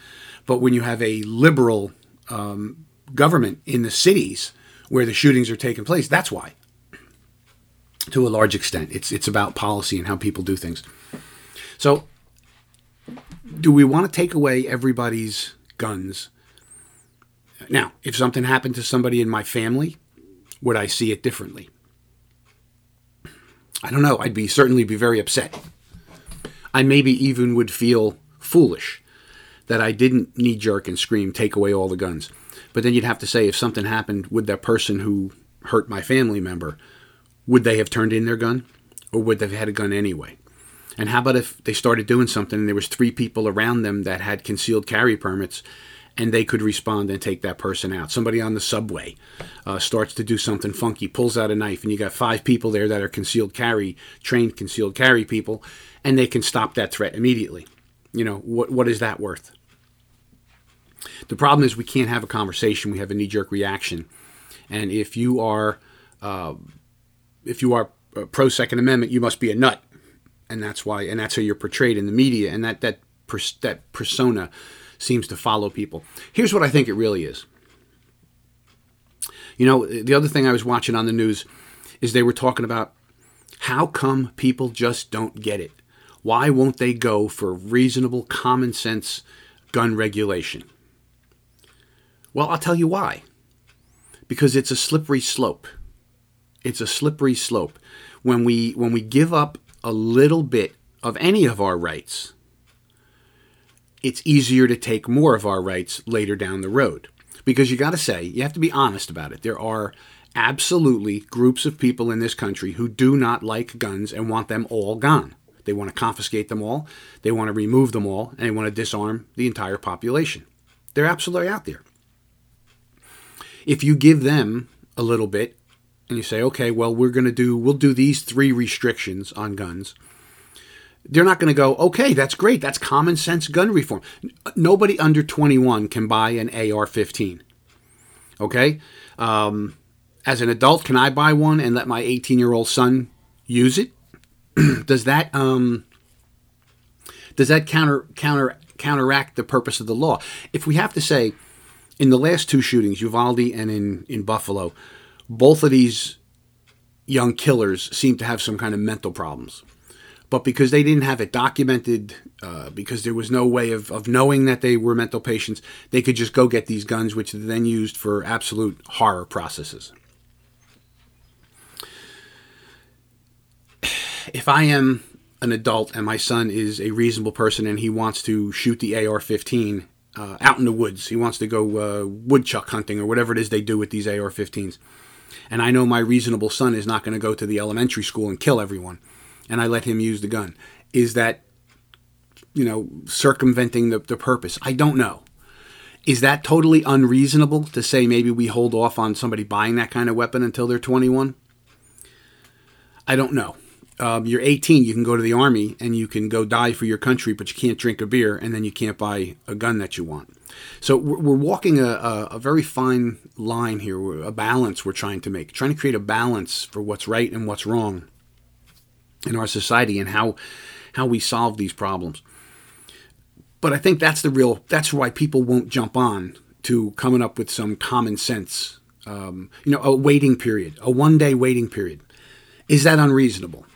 but when you have a liberal um, government in the cities where the shootings are taking place, that's why. To a large extent, it's it's about policy and how people do things. So, do we want to take away everybody's guns? Now, if something happened to somebody in my family, would I see it differently? I don't know. I'd be certainly be very upset. I maybe even would feel foolish that I didn't knee jerk and scream, take away all the guns. But then you'd have to say, if something happened with that person who hurt my family member, would they have turned in their gun, or would they have had a gun anyway? And how about if they started doing something and there was three people around them that had concealed carry permits and they could respond and take that person out. Somebody on the subway uh, starts to do something funky, pulls out a knife, and you got five people there that are concealed carry, trained concealed carry people, and they can stop that threat immediately. You know, what, what is that worth? The problem is we can't have a conversation. We have a knee jerk reaction. And if you are, uh, if you are uh, pro Second Amendment, you must be a nut, and that's why, and that's how you're portrayed in the media, and that that that persona seems to follow people. Here's what I think it really is. You know, the other thing I was watching on the news is they were talking about how come people just don't get it? Why won't they go for reasonable, common sense gun regulation? Well, I'll tell you why. Because it's a slippery slope. It's a slippery slope. When we when we give up a little bit of any of our rights, it's easier to take more of our rights later down the road. Because you got to say, you have to be honest about it. There are absolutely groups of people in this country who do not like guns and want them all gone. They want to confiscate them all, they want to remove them all, and they want to disarm the entire population. They're absolutely out there. If you give them a little bit and you say, okay, well, we're going to do, we'll do these three restrictions on guns they're not going to go, okay, that's great. That's common sense gun reform. Nobody under 21 can buy an AR 15. Okay? Um, as an adult, can I buy one and let my 18 year old son use it? <clears throat> does that um, does that counter counter counteract the purpose of the law? If we have to say, in the last two shootings, Uvalde and in, in Buffalo, both of these young killers seem to have some kind of mental problems but because they didn't have it documented, uh, because there was no way of, of knowing that they were mental patients, they could just go get these guns, which they then used for absolute horror processes. If I am an adult and my son is a reasonable person and he wants to shoot the AR 15 uh, out in the woods, he wants to go uh, woodchuck hunting or whatever it is they do with these AR 15s, and I know my reasonable son is not going to go to the elementary school and kill everyone and I let him use the gun. Is that, you know, circumventing the, the purpose? I don't know. Is that totally unreasonable to say maybe we hold off on somebody buying that kind of weapon until they're 21? I don't know. Um, you're 18, you can go to the army and you can go die for your country, but you can't drink a beer and then you can't buy a gun that you want. So we're, walking a, a, a, very fine line here, a balance we're trying to make, trying to create a balance for what's right and what's wrong in our society and how how we solve these problems. But I think that's the real that's why people won't jump on to coming up with some common sense. Um, you know, a waiting period, a one day waiting period. Is that unreasonable?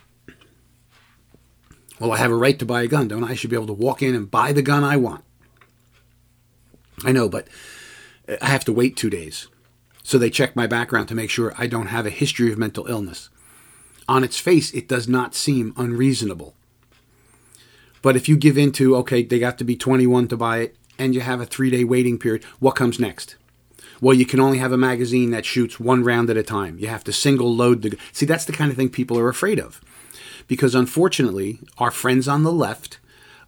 Well, I have a right to buy a gun, don't I? I should be able to walk in and buy the gun I want. I know, but I have to wait two days. So they check my background to make sure I don't have a history of mental illness. On its face, it does not seem unreasonable. But if you give in to, okay, they got to be 21 to buy it, and you have a three day waiting period, what comes next? Well, you can only have a magazine that shoots one round at a time. You have to single load the. See, that's the kind of thing people are afraid of. Because unfortunately, our friends on the left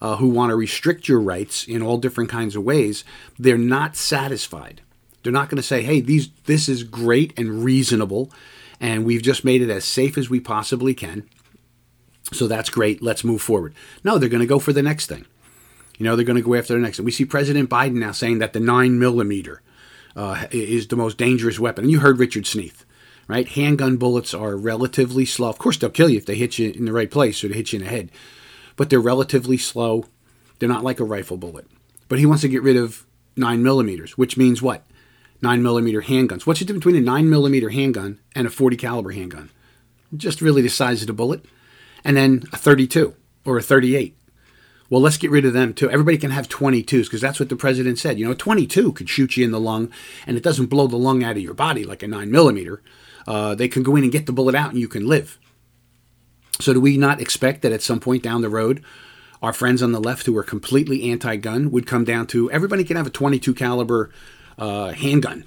uh, who want to restrict your rights in all different kinds of ways, they're not satisfied. They're not going to say, hey, these, this is great and reasonable, and we've just made it as safe as we possibly can. So that's great. Let's move forward. No, they're going to go for the next thing. You know, they're going to go after the next. And we see President Biden now saying that the nine millimeter uh, is the most dangerous weapon. And you heard Richard Sneath, right? Handgun bullets are relatively slow. Of course, they'll kill you if they hit you in the right place or they hit you in the head, but they're relatively slow. They're not like a rifle bullet. But he wants to get rid of nine millimeters, which means what? Nine millimeter handguns. What's the difference between a nine millimeter handgun and a 40 caliber handgun? Just really the size of the bullet and then a 32 or a 38. Well, let's get rid of them too. Everybody can have 22s because that's what the president said. You know, 22 could shoot you in the lung and it doesn't blow the lung out of your body like a 9 millimeter. Uh, they can go in and get the bullet out and you can live. So, do we not expect that at some point down the road, our friends on the left who are completely anti-gun would come down to everybody can have a 22 caliber uh, handgun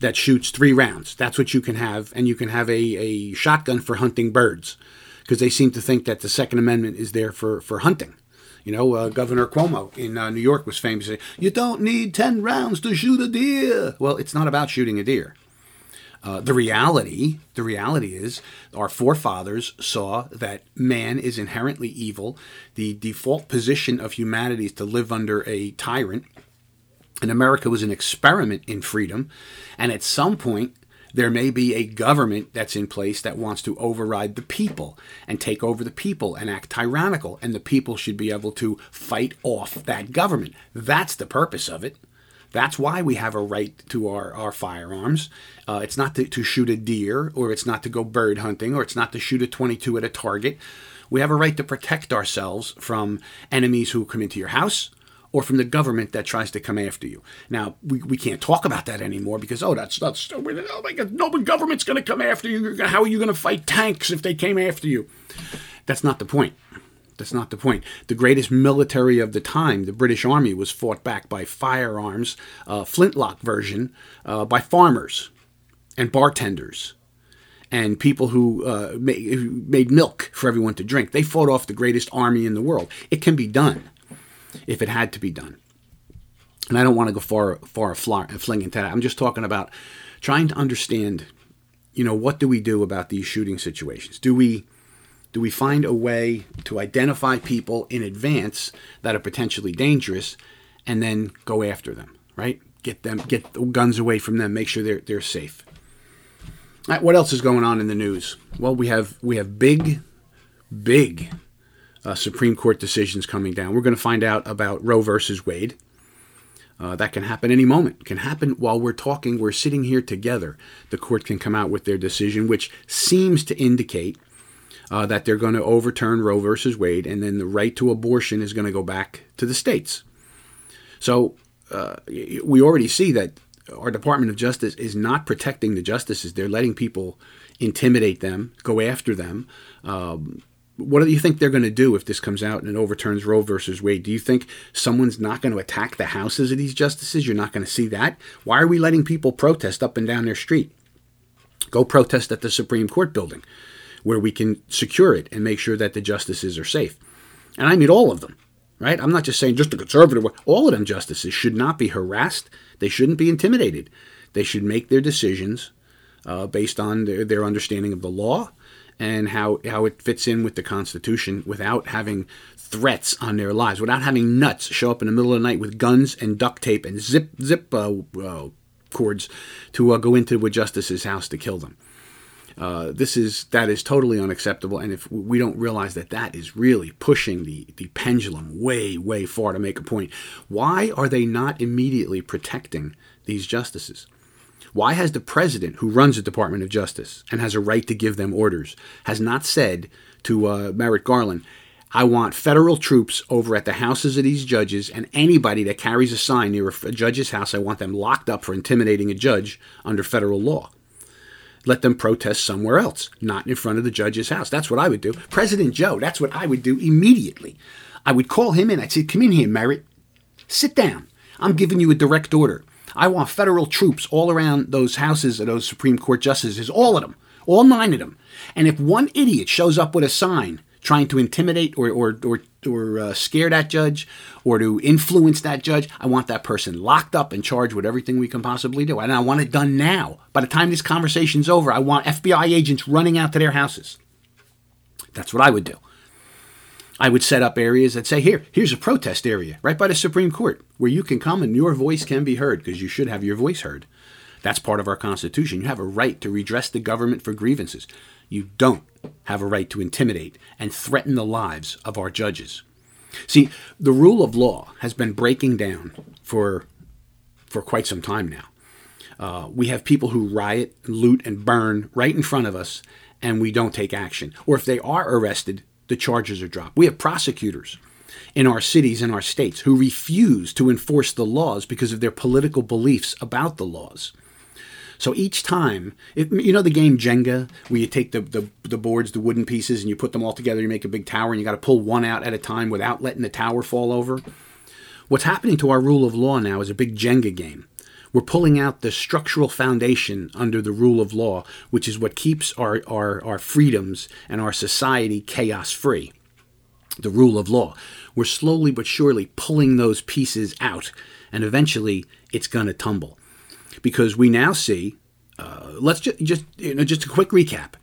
that shoots three rounds. That's what you can have, and you can have a, a shotgun for hunting birds because they seem to think that the Second Amendment is there for, for hunting. You know, uh, Governor Cuomo in uh, New York was famous. You don't need 10 rounds to shoot a deer. Well, it's not about shooting a deer. Uh, the reality, the reality is, our forefathers saw that man is inherently evil. The default position of humanity is to live under a tyrant. And America was an experiment in freedom. And at some point, there may be a government that's in place that wants to override the people and take over the people and act tyrannical, and the people should be able to fight off that government. That's the purpose of it. That's why we have a right to our, our firearms. Uh, it's not to, to shoot a deer, or it's not to go bird hunting, or it's not to shoot a 22 at a target. We have a right to protect ourselves from enemies who come into your house, or from the government that tries to come after you. Now, we, we can't talk about that anymore because, oh, that's stupid. Oh my God, no government's going to come after you. How are you going to fight tanks if they came after you? That's not the point. That's not the point. The greatest military of the time, the British Army, was fought back by firearms, uh, flintlock version, uh, by farmers and bartenders and people who uh, made, milk for everyone to drink. They fought off the greatest army in the world. It can be done if it had to be done. And I don't want to go far, far fling into that. I'm just talking about trying to understand, you know, what do we do about these shooting situations? Do we do we find a way to identify people in advance that are potentially dangerous and then go after them, right? Get them get the guns away from them, make sure they're they're safe. What else is going on in the news? Well, we have we have big big uh, Supreme Court decisions coming down. We're going to find out about Roe versus Wade. Uh, that can happen any moment. It can happen while we're talking. We're sitting here together. The court can come out with their decision, which seems to indicate uh, that they're going to overturn Roe versus Wade, and then the right to abortion is going to go back to the states. So uh, we already see that our Department of Justice is not protecting the justices. They're letting people intimidate them, go after them. Um, what do you think they're going to do if this comes out and it overturns Roe versus Wade? Do you think someone's not going to attack the houses of these justices? You're not going to see that? Why are we letting people protest up and down their street? Go protest at the Supreme Court building where we can secure it and make sure that the justices are safe. And I mean all of them, right? I'm not just saying just the conservative. All of them justices should not be harassed. They shouldn't be intimidated. They should make their decisions uh, based on their, their understanding of the law and how, how it fits in with the Constitution without having threats on their lives, without having nuts show up in the middle of the night with guns and duct tape and zip zip uh, uh, cords to uh, go into a justice's house to kill them. Uh, this is that is totally unacceptable, and if we don't realize that that is really pushing the the pendulum way way far to make a point, why are they not immediately protecting these justices? Why has the president, who runs the Department of Justice and has a right to give them orders, has not said to uh, Merrick Garland, I want federal troops over at the houses of these judges, and anybody that carries a sign near a judge's house, I want them locked up for intimidating a judge under federal law. Let them protest somewhere else, not in front of the judge's house. That's what I would do. President Joe, that's what I would do immediately. I would call him in. I'd say, Come in here, Merrick. Sit down. I'm giving you a direct order. I want federal troops all around those houses of those Supreme Court justices, all of them, all nine of them. And if one idiot shows up with a sign trying to intimidate or, or, or, or uh, scare that judge or to influence that judge, I want that person locked up and charged with everything we can possibly do. And I want it done now. By the time this conversation's over, I want FBI agents running out to their houses. That's what I would do. I would set up areas that say, here, here's a protest area right by the Supreme Court where you can come and your voice can be heard because you should have your voice heard. That's part of our Constitution. You have a right to redress the government for grievances. You don't have a right to intimidate and threaten the lives of our judges. See, the rule of law has been breaking down for, for quite some time now. Uh, we have people who riot, loot, and burn right in front of us, and we don't take action. Or if they are arrested, the charges are dropped. We have prosecutors in our cities and our states who refuse to enforce the laws because of their political beliefs about the laws. So each time, you know the game Jenga, where you take the, the, the boards, the wooden pieces, and you put them all together, you make a big tower, and you got to pull one out at a time without letting the tower fall over? What's happening to our rule of law now is a big Jenga game. We're pulling out the structural foundation under the rule of law, which is what keeps our, our, our freedoms and our society chaos free. The rule of law. We're slowly but surely pulling those pieces out, and eventually it's going to tumble because we now see. Uh, let's just just you know, just a quick recap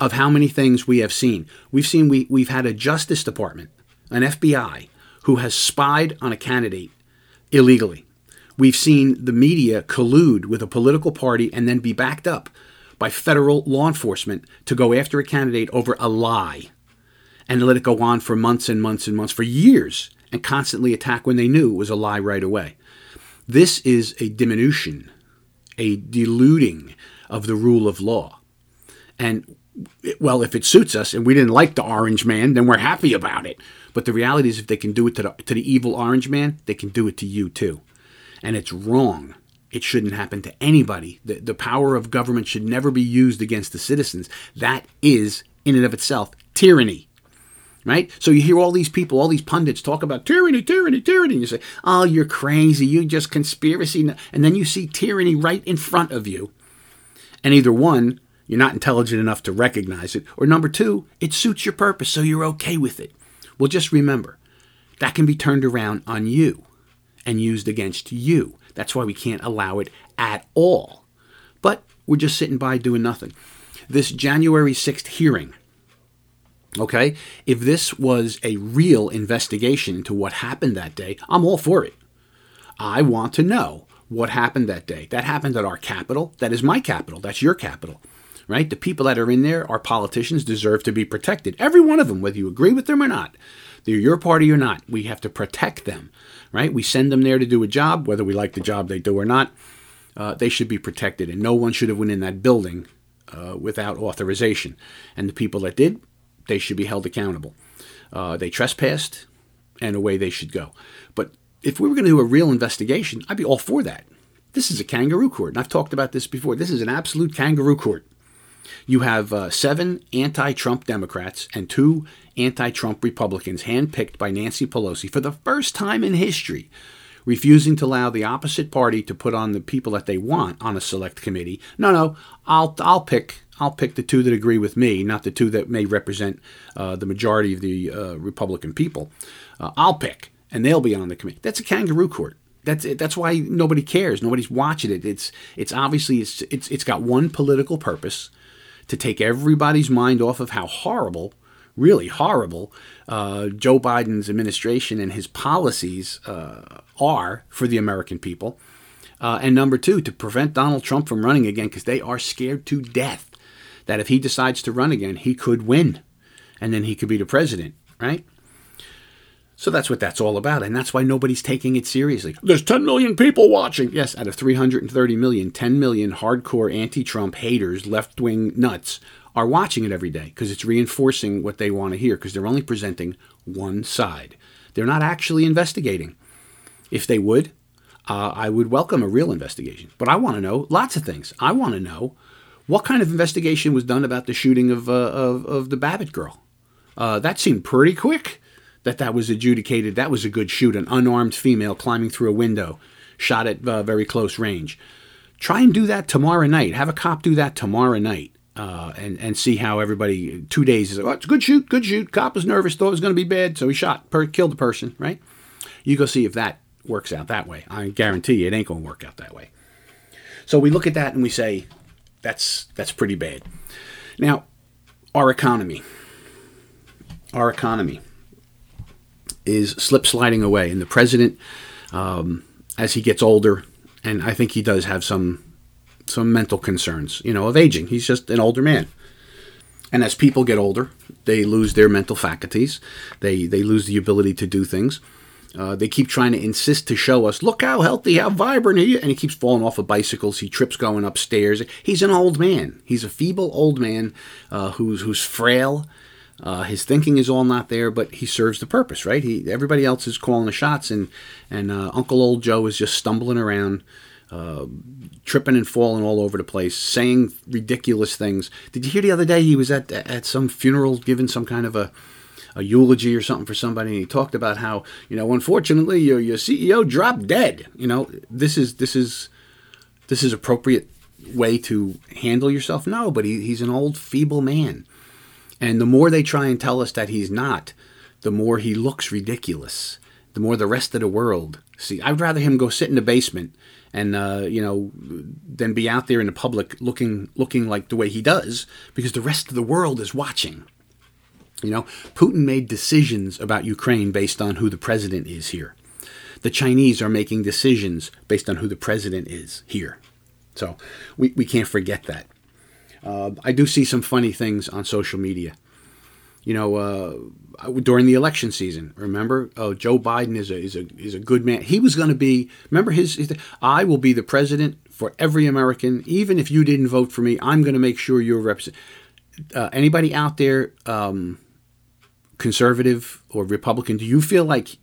of how many things we have seen. We've seen we we've had a Justice Department, an FBI, who has spied on a candidate illegally. We've seen the media collude with a political party and then be backed up by federal law enforcement to go after a candidate over a lie and let it go on for months and months and months, for years, and constantly attack when they knew it was a lie right away. This is a diminution a diluting of the rule of law. And well, if it suits us and we didn't like the orange man, then we're happy about it. But the reality is, if they can do it to the, to the evil orange man, they can do it to you too. And it's wrong. It shouldn't happen to anybody. The, the power of government should never be used against the citizens. That is, in and of itself, tyranny right? So you hear all these people, all these pundits talk about tyranny, tyranny, tyranny. And you say, oh, you're crazy. You just conspiracy. And then you see tyranny right in front of you. And either one, you're not intelligent enough to recognize it, or number two, it suits your purpose, so you're okay with it. Well, just remember, that can be turned around on you and used against you. That's why we can't allow it at all. But we're just sitting by doing nothing. This January 6th hearing Okay? If this was a real investigation into what happened that day, I'm all for it. I want to know what happened that day. That happened at our capital. That is my capital. That's your capital. Right? The people that are in there, our politicians, deserve to be protected. Every one of them, whether you agree with them or not. They're your party or not. We have to protect them. Right? We send them there to do a job, whether we like the job they do or not. Uh, they should be protected, and no one should have went in that building uh, without authorization. And the people that did, they should be held accountable. Uh, they trespassed, and away they should go. But if we were going to do a real investigation, I'd be all for that. This is a kangaroo court, and I've talked about this before. This is an absolute kangaroo court. You have uh, seven anti Trump Democrats and two anti Trump Republicans handpicked by Nancy Pelosi for the first time in history, refusing to allow the opposite party to put on the people that they want on a select committee. No, no, I'll, I'll pick I'll pick the two that agree with me, not the two that may represent uh, the majority of the uh, Republican people. Uh, I'll pick, and they'll be on the committee. That's a kangaroo court. That's it. That's why nobody cares. Nobody's watching it. It's it's obviously it's it's it's got one political purpose to take everybody's mind off of how horrible, really horrible, uh, Joe Biden's administration and his policies uh, are for the American people. Uh, and number two, to prevent Donald Trump from running again because they are scared to death that if he decides to run again, he could win and then he could be the president, right? So that's what that's all about. And that's why nobody's taking it seriously. There's 10 million people watching. Yes, out of 330 million, 10 million hardcore anti Trump haters, left wing nuts are watching it every day because it's reinforcing what they want to hear because they're only presenting one side. They're not actually investigating. If they would, uh, I would welcome a real investigation. But I want to know lots of things. I want to know what kind of investigation was done about the shooting of, uh, of, of, the Babbitt girl. Uh, that seemed pretty quick that that was adjudicated. That was a good shoot. An unarmed female climbing through a window, shot at uh, very close range. Try and do that tomorrow night. Have a cop do that tomorrow night. Uh, and and see how everybody two days is. like, Oh, it's a good shoot, good shoot. Cop was nervous, thought it was going to be bad, so he shot, per, killed the person. Right? You go see if that works out that way. I guarantee you, it ain't going to work out that way. So we look at that and we say, that's that's pretty bad. Now, our economy, our economy is slip sliding away, and the president, um, as he gets older, and I think he does have some some mental concerns, you know, of aging. He's just an older man. And as people get older, they lose their mental faculties. They they lose the ability to do things. Uh, they keep trying to insist to show us, look how healthy, how vibrant he is. And he keeps falling off of bicycles. He trips going upstairs. He's an old man. He's a feeble old man uh, who's who's frail. Uh, his thinking is all not there, but he serves the purpose, right? He everybody else is calling the shots, and and uh, Uncle Old Joe is just stumbling around, uh, tripping and falling all over the place, saying ridiculous things. Did you hear the other day he was at at some funeral giving some kind of a a eulogy or something for somebody, and he talked about how you know, unfortunately, your your CEO dropped dead. You know, this is this is this is appropriate way to handle yourself. No, but he, he's an old feeble man, and the more they try and tell us that he's not, the more he looks ridiculous. The more the rest of the world see. I'd rather him go sit in the basement and uh, you know than be out there in the public looking looking like the way he does because the rest of the world is watching. You know, Putin made decisions about Ukraine based on who the president is here. The Chinese are making decisions based on who the president is here. So we, we can't forget that. Uh, I do see some funny things on social media. You know, uh, during the election season, remember, oh, Joe Biden is a is a is a good man. He was going to be. Remember his, his. I will be the president for every American, even if you didn't vote for me. I'm going to make sure you're represented. Uh, anybody out there um, conservative or Republican, do you feel like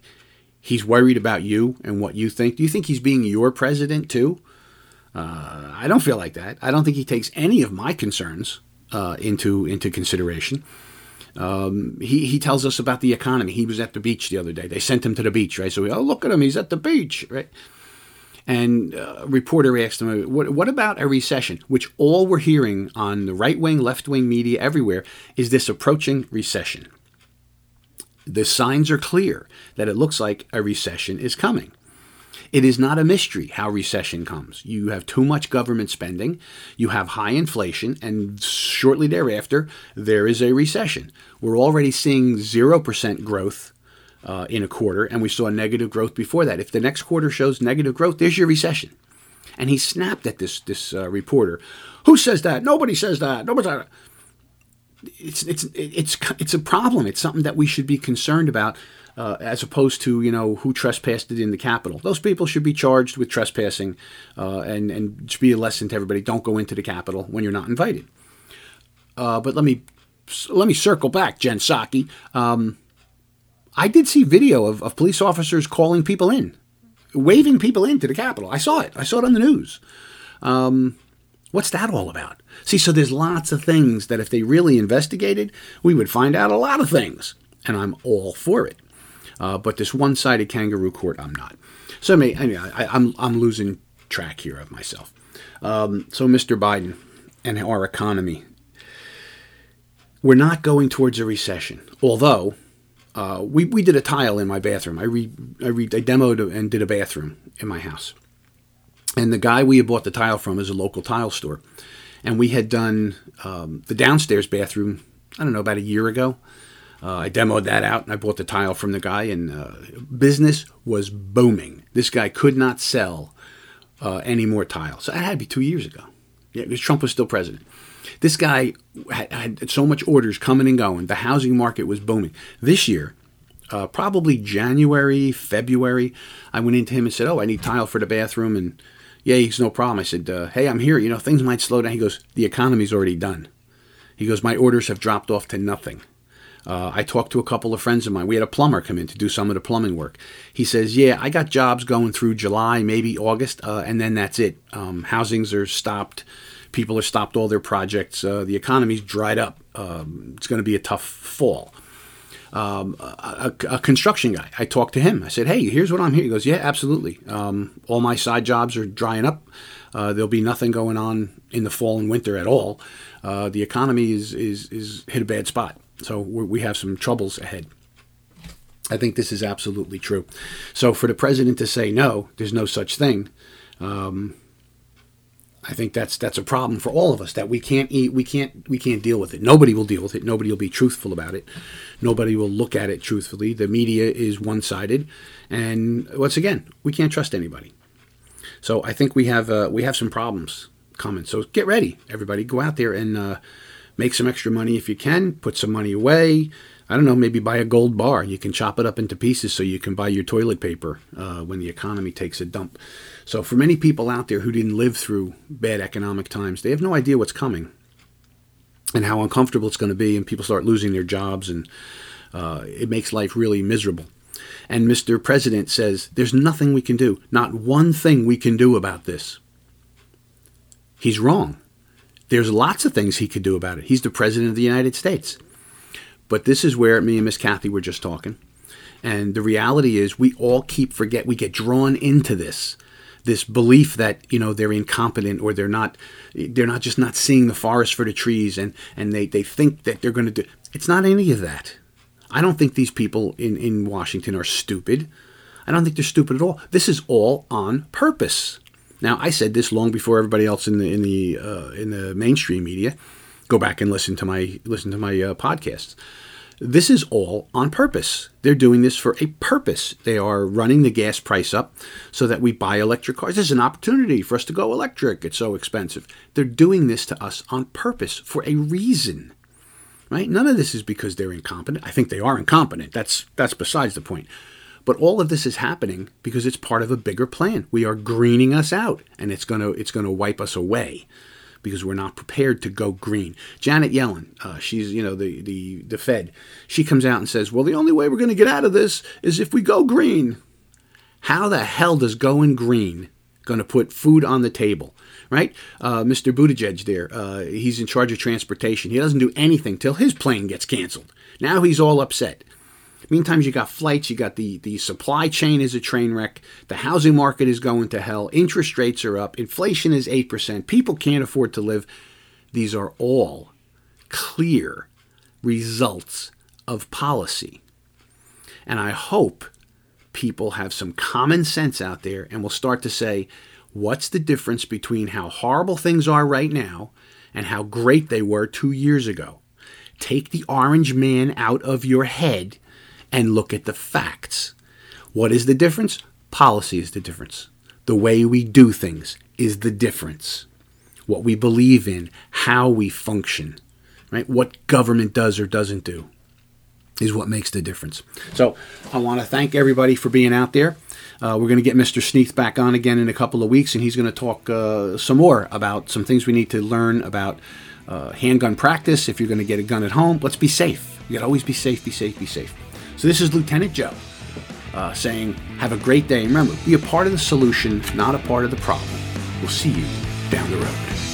he's worried about you and what you think? Do you think he's being your president too? Uh, I don't feel like that. I don't think he takes any of my concerns uh, into into consideration. Um, he, he tells us about the economy. He was at the beach the other day. They sent him to the beach, right? So we, oh, look at him. He's at the beach, right? And uh, a reporter asked him, what, what about a recession? Which all we're hearing on the right wing, left wing media everywhere is this approaching recession the signs are clear that it looks like a recession is coming. It is not a mystery how recession comes. You have too much government spending, you have high inflation, and shortly thereafter, there is a recession. We're already seeing 0% growth uh, in a quarter, and we saw negative growth before that. If the next quarter shows negative growth, there's your recession. And he snapped at this, this uh, reporter. Who says that? Nobody says that. Nobody says that it's it's it's it's a problem. It's something that we should be concerned about, uh, as opposed to you know who trespassed in the Capitol. Those people should be charged with trespassing, uh, and and should be a lesson to everybody. Don't go into the Capitol when you're not invited. Uh, but let me let me circle back, Jen Psaki. Um, I did see video of, of police officers calling people in, waving people into the Capitol. I saw it. I saw it on the news. Um, What's that all about? See, so there's lots of things that if they really investigated, we would find out a lot of things. And I'm all for it. Uh, but this one sided kangaroo court, I'm not. So I mean, I, am I'm, I'm losing track here of myself. Um, so, Mr. Biden and our economy, we're not going towards a recession. Although, uh, we, we did a tile in my bathroom. I, re, I, re, I demoed and did a bathroom in my house. And the guy we had bought the tile from is a local tile store. And we had done um, the downstairs bathroom, I don't know, about a year ago. Uh, I demoed that out and I bought the tile from the guy, and uh, business was booming. This guy could not sell uh, any more tile. So that had to be two years ago. Yeah, because Trump was still president. This guy had, had, so much orders coming and going. The housing market was booming. This year, uh, probably January, February, I went into him and said, "Oh, I need tile for the bathroom," and yeah, he's no problem. I said, uh, hey, I'm here. You know, things might slow down. He goes, the economy's already done. He goes, My orders have dropped off to nothing. Uh, I talked to a couple of friends of mine. We had a plumber come in to do some of the plumbing work. He says, "Yeah, I got jobs going through July, maybe August, uh, and then that's it. Um, housings are stopped. People are stopped all their projects. Uh, the economy's dried up. Um, it's going to be a tough fall." Um, a, a, construction guy. I talked to him. I said, "Hey, here's what I'm here." He goes, "Yeah, absolutely. Um, all my side jobs are drying up. Uh, there'll be nothing going on in the fall and winter at all. Uh, the economy is is is hit a bad spot." So we have some troubles ahead. I think this is absolutely true. So for the president to say no, there's no such thing. Um, I think that's that's a problem for all of us that we can't eat, we can't we can't deal with it. Nobody will deal with it. Nobody will be truthful about it. Nobody will look at it truthfully. The media is one-sided, and once again, we can't trust anybody. So I think we have uh, we have some problems coming. So get ready, everybody. Go out there and uh, make some extra money if you can, put some money away. I don't know, maybe buy a gold bar. You can chop it up into pieces so you can buy your toilet paper uh, when the economy takes a dump. So, for many people out there who didn't live through bad economic times, they have no idea what's coming and how uncomfortable it's going to be, and people start losing their jobs, and uh, it makes life really miserable. And Mr. President says, There's nothing we can do, not one thing we can do about this. He's wrong. There's lots of things he could do about it. He's the president of the United States. But this is where me and Miss Kathy were just talking. And the reality is we all keep forget we get drawn into this this belief that you know they're incompetent or they're not they're not just not seeing the forest for the trees and and they, they think that they're going to do it's not any of that i don't think these people in in washington are stupid i don't think they're stupid at all this is all on purpose now, I said this long before everybody else in the in the uh, in the mainstream media. Go back and listen to my listen to my uh, podcasts. This is all on purpose. They're doing this for a purpose. They are running the gas price up so that we buy electric cars. There's an opportunity for us to go electric. It's so expensive. They're doing this to us on purpose for a reason. Right? None of this is because they're incompetent. I think they are incompetent. That's that's besides the point. But all of this is happening because it's part of a bigger plan. We are greening us out, and it's going to it's going to wipe us away because we're not prepared to go green. Janet Yellen, uh, she's you know the, the the Fed, she comes out and says, "Well, the only way we're going to get out of this is if we go green." How the hell does going green going to put food on the table? Right, uh, Mr. Buttigieg there, uh, he's in charge of transportation. He doesn't do anything till his plane gets canceled. Now he's all upset. Meantime, you got flights, you got the, the supply chain is a train wreck, the housing market is going to hell, interest rates are up, inflation is 8%, people can't afford to live. These are all clear results of policy. And I hope people have some common sense out there and will start to say, what's the difference between how horrible things are right now and how great they were two years ago? Take the orange man out of your head and look at the facts. What is the difference? Policy is the difference. The way we do things is the difference. What we believe in, how we function, right? What government does or doesn't do is what makes the difference. So I want to thank everybody for being out there. Uh, we're going to get Mr. Sneath back on again in a couple of weeks, and he's going to talk uh, some more about some things we need to learn about uh, handgun practice. If you're going to get a gun at home, let's be safe. You got to always be safe, be safe, be safe. So this is Lieutenant Joe uh, saying, have a great day. Remember, be a part of the solution, not a part of the problem. We'll see you down the road.